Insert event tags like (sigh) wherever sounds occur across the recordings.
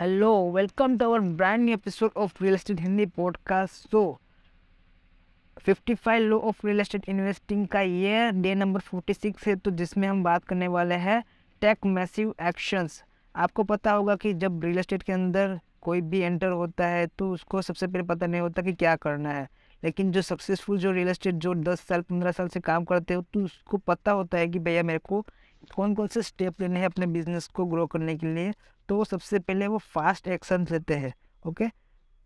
Hello welcome to our brand new episode of real estate Hindi podcast so 55 low of real estate investing का ये day number 46 है तो जिसमें हम बात करने वाले हैं टेक मैसिव एक्शंस आपको पता होगा कि जब रियल एस्टेट के अंदर कोई भी एंटर होता है तो उसको सबसे पहले पता नहीं होता कि क्या करना है। लेकिन जो सक्सेसफुल जो रियल एस्टेट जो 10 साल 15 साल से काम करते हो तो उसको पता होता है कि भैया मेरे को कौन कौन से स्टेप लेने हैं अपने बिज़नेस को ग्रो करने के लिए तो सबसे पहले वो फास्ट एक्शन लेते हैं ओके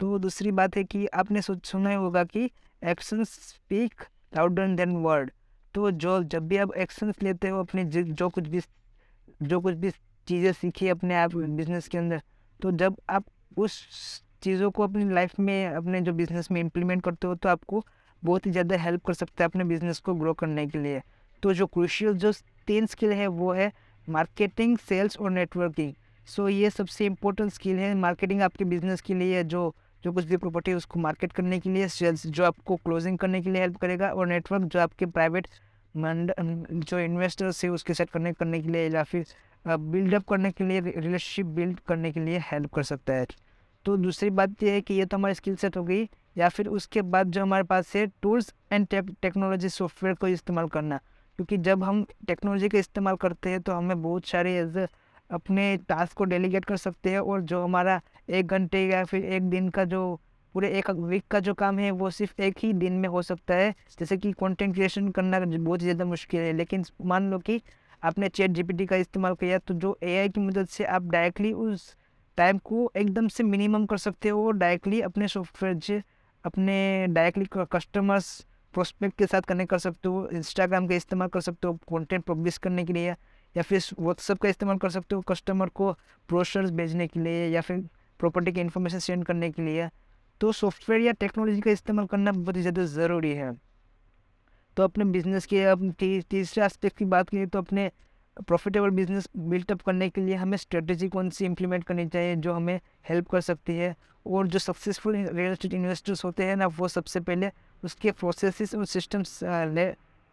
तो दूसरी बात है कि आपने सुना ही होगा कि action speak louder than word तो जो जब भी आप एक्शन लेते हो अपने जो कुछ भी जो कुछ भी चीज़ें सीखी अपने आप बिज़नेस के अंदर तो जब आप उस चीज़ों को अपनी लाइफ में अपने जो बिज़नेस में इम्प्लीमेंट करते हो तो आपको बहुत ही ज़्यादा हेल्प कर सकता है अपने बिज़नेस को ग्रो करने के लिए। तो जो क्रूशियल जो तीन स्किल है, वो है मार्केटिंग, सेल्स और नेटवर्किंग। सो ये सबसे इम्पोर्टेंट स्किल है मार्केटिंग आपके बिज़नेस के लिए जो जो कुछ भी प्रॉपर्टी है उसको मार्केट करने के लिए, सेल्स जो आपको क्लोजिंग करने के लिए हेल्प करेगा और नेटवर्क जो आपके प्राइवेट मंड, जो इन्वेस्टर्स है उसके साथ कनेक्ट करने के लिए या फिर बिल्डअप करने के लिए रिलेशनशिप बिल्ड करने के लिए हेल्प कर सकता है। तो दूसरी बात यह है कि ये तो हमारी स्किल सेट हो गई या फिर उसके बाद जो हमारे पास है टूल्स एंड टेक्नोलॉजी सॉफ्टवेयर को इस्तेमाल करना। क्योंकि जब हम टेक्नोलॉजी का इस्तेमाल करते हैं तो हमें बहुत सारे अपने टास्क को डेलीगेट कर सकते हैं और जो हमारा एक घंटे या फिर एक दिन का जो पूरे एक वीक का जो काम है, वो सिर्फ़ एक ही दिन में हो सकता है। जैसे कि कंटेंट क्रिएशन करना बहुत ज़्यादा मुश्किल है, लेकिन मान लो कि आपने चैट जीपीटी का इस्तेमाल किया तो जो एआई की मदद से आप डायरेक्टली उस टाइम को एकदम से मिनिमम कर सकते हो और डायरेक्टली अपने सॉफ्टवेयर से अपने डायरेक्टली कस्टमर्स प्रोस्पेक्ट के साथ कनेक्ट कर सकते हो इंस्टाग्राम का इस्तेमाल कर सकते हो कंटेंट पब्लिश करने के लिए, या फिर व्हाट्सअप का इस्तेमाल कर सकते हो कस्टमर को प्रोशर्स भेजने के लिए, या फिर प्रॉपर्टी की इन्फॉर्मेशन सेंड करने के लिए। तो सॉफ्टवेयर या टेक्नोलॉजी का इस्तेमाल करना बहुत ही ज़्यादा ज़रूरी है। तो अपने बिज़नेस के अब तीसरे आस्पेक्ट की बात करें तो अपने प्रॉफिटेबल बिज़नेस बिल्टअप करने के लिए हमें स्ट्रेटजी कौन सी इंप्लीमेंट करनी चाहिए, जो हमें हेल्प कर सकती है। और जो सक्सेसफुल रियल एस्टेट इन्वेस्टर्स होते हैं ना, वो सबसे पहले उसके प्रोसेस और सिस्टम्स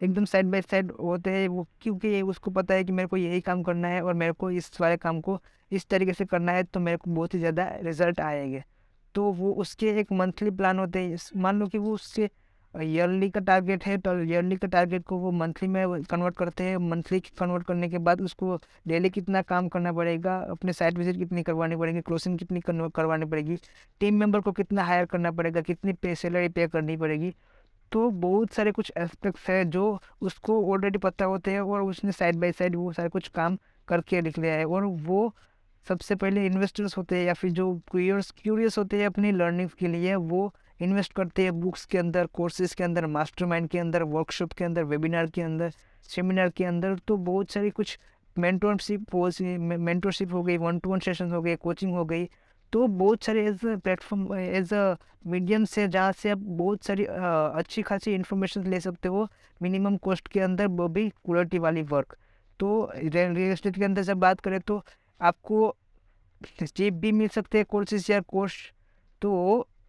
एकदम साइड बाय साइड होते हैं। वो क्योंकि उसको पता है कि मेरे को यही काम करना है और मेरे को इस वाले काम को इस तरीके से करना है तो मेरे को बहुत ही ज़्यादा रिज़ल्ट आएँगे। तो वो उसके एक मंथली प्लान होते हैं। मान लो कि वो उससे ईयरली का टारगेट है तो ईयरली का टारगेट को वो मंथली में कन्वर्ट करते हैं। मंथली कन्वर्ट करने के बाद उसको डेली कितना काम करना पड़ेगा, अपने साइट विज़िट कितनी करवानी पड़ेगी क्लोजिंग कितनी करवानी पड़ेगी टीम मेंबर को कितना हायर करना पड़ेगा, कितनी पे सैलरी पे करनी पड़ेगी। तो बहुत सारे कुछ एस्पेक्ट्स हैं जो उसको ऑलरेडी पता होते हैं और उसने साइड बाई साइड वो सारे कुछ काम करके लिख लिया है। और वो सबसे पहले इन्वेस्टर्स होते हैं या फिर जो क्यूरियस क्यूरियस होते हैं अपनी लर्निंग्स के लिए, वो इन्वेस्ट करते हैं बुक्स के अंदर कोर्सेज के अंदर, मास्टरमाइंड के अंदर, वर्कशॉप के अंदर, वेबिनार के अंदर, सेमिनार के अंदर तो बहुत सारी कुछ मेंटोरशिप मेंटोरशिप हो गई वन टू वन सेशन हो गए कोचिंग हो गई तो बहुत सारे as a platform as a medium से, जहाँ से आप बहुत सारी अच्छी खासी इन्फॉर्मेशन ले सकते हो मिनिमम कॉस्ट के अंदर वो भी क्वालिटी वाली वर्क तो रियल इस्टेट के अंदर जब बात करें तो आपको चीप भी मिल सकते हैं कोर्सेज या कोर्स तो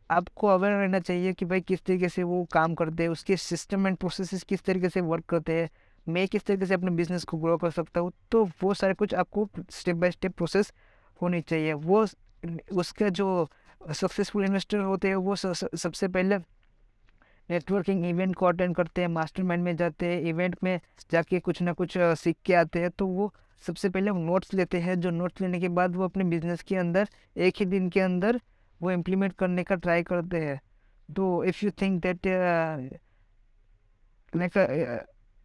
आपको अवेयर रहना चाहिए कि भाई किस तरीके से वो काम करते हैं, उसके सिस्टम एंड प्रोसेस किस तरीके से वर्क करते हैं, मैं किस तरीके से अपने बिज़नेस को ग्रो कर सकता हूँ तो वो सारे कुछ आपको स्टेप बाय स्टेप प्रोसेस होनी चाहिए। वो उसका जो सक्सेसफुल इन्वेस्टर होते हैं, वो सबसे पहले नेटवर्किंग इवेंट को अटेंड करते हैं मास्टरमाइंड में जाते हैं इवेंट में जाके कुछ ना कुछ सीख के आते हैं तो वो सबसे पहले नोट्स लेते हैं, जो नोट्स लेने के बाद वो अपने बिज़नेस के अंदर, एक ही दिन के अंदर वो इम्प्लीमेंट करने का ट्राई करते हैं। तो इफ़ यू थिंक दैट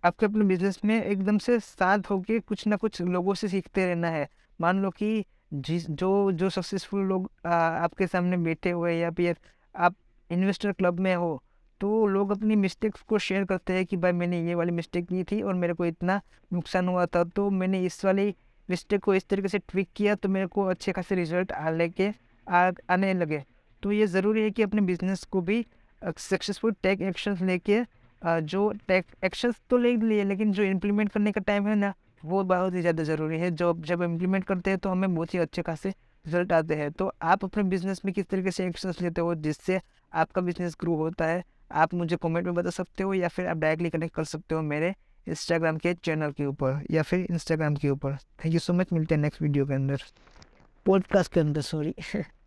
आपके अपने बिज़नेस में एकदम से साथ होके कुछ ना कुछ लोगों से सीखते रहना है। मान लो कि जिस जो जो सक्सेसफुल लोग आ, आपके सामने बैठे हुए या फिर आप इन्वेस्टर क्लब में हो तो लोग अपनी मिस्टेक्स को शेयर करते हैं कि भाई मैंने ये वाली मिस्टेक की थी और मेरे को इतना नुकसान हुआ था। तो मैंने इस वाली मिस्टेक को इस तरीके से ट्विक किया तो मेरे को अच्छे खासे रिज़ल्ट आ लेके आने लगे। तो ये ज़रूरी है कि अपने बिज़नेस को भी सक्सेसफुल टेक एक्शन लेके जो टेक एक्शंस तो ले लिए, लेकिन जो इम्प्लीमेंट करने का टाइम है ना, वो बहुत ही ज़्यादा ज़रूरी है। जो, जब इम्प्लीमेंट करते हैं तो हमें बहुत ही अच्छे खासे रिज़ल्ट आते हैं। तो आप अपने बिज़नेस में किस तरीके से एक्शन लेते हो, जिससे आपका बिज़नेस ग्रो होता है, आप मुझे कमेंट में बता सकते हो, या फिर आप डायरेक्टली कनेक्ट कर सकते हो मेरे इंस्टाग्राम के चैनल के ऊपर, या फिर इंस्टाग्राम के ऊपर। थैंक यू सो मच मिलते हैं नेक्स्ट वीडियो के अंदर पॉडकास्ट के अंदर सॉरी (laughs)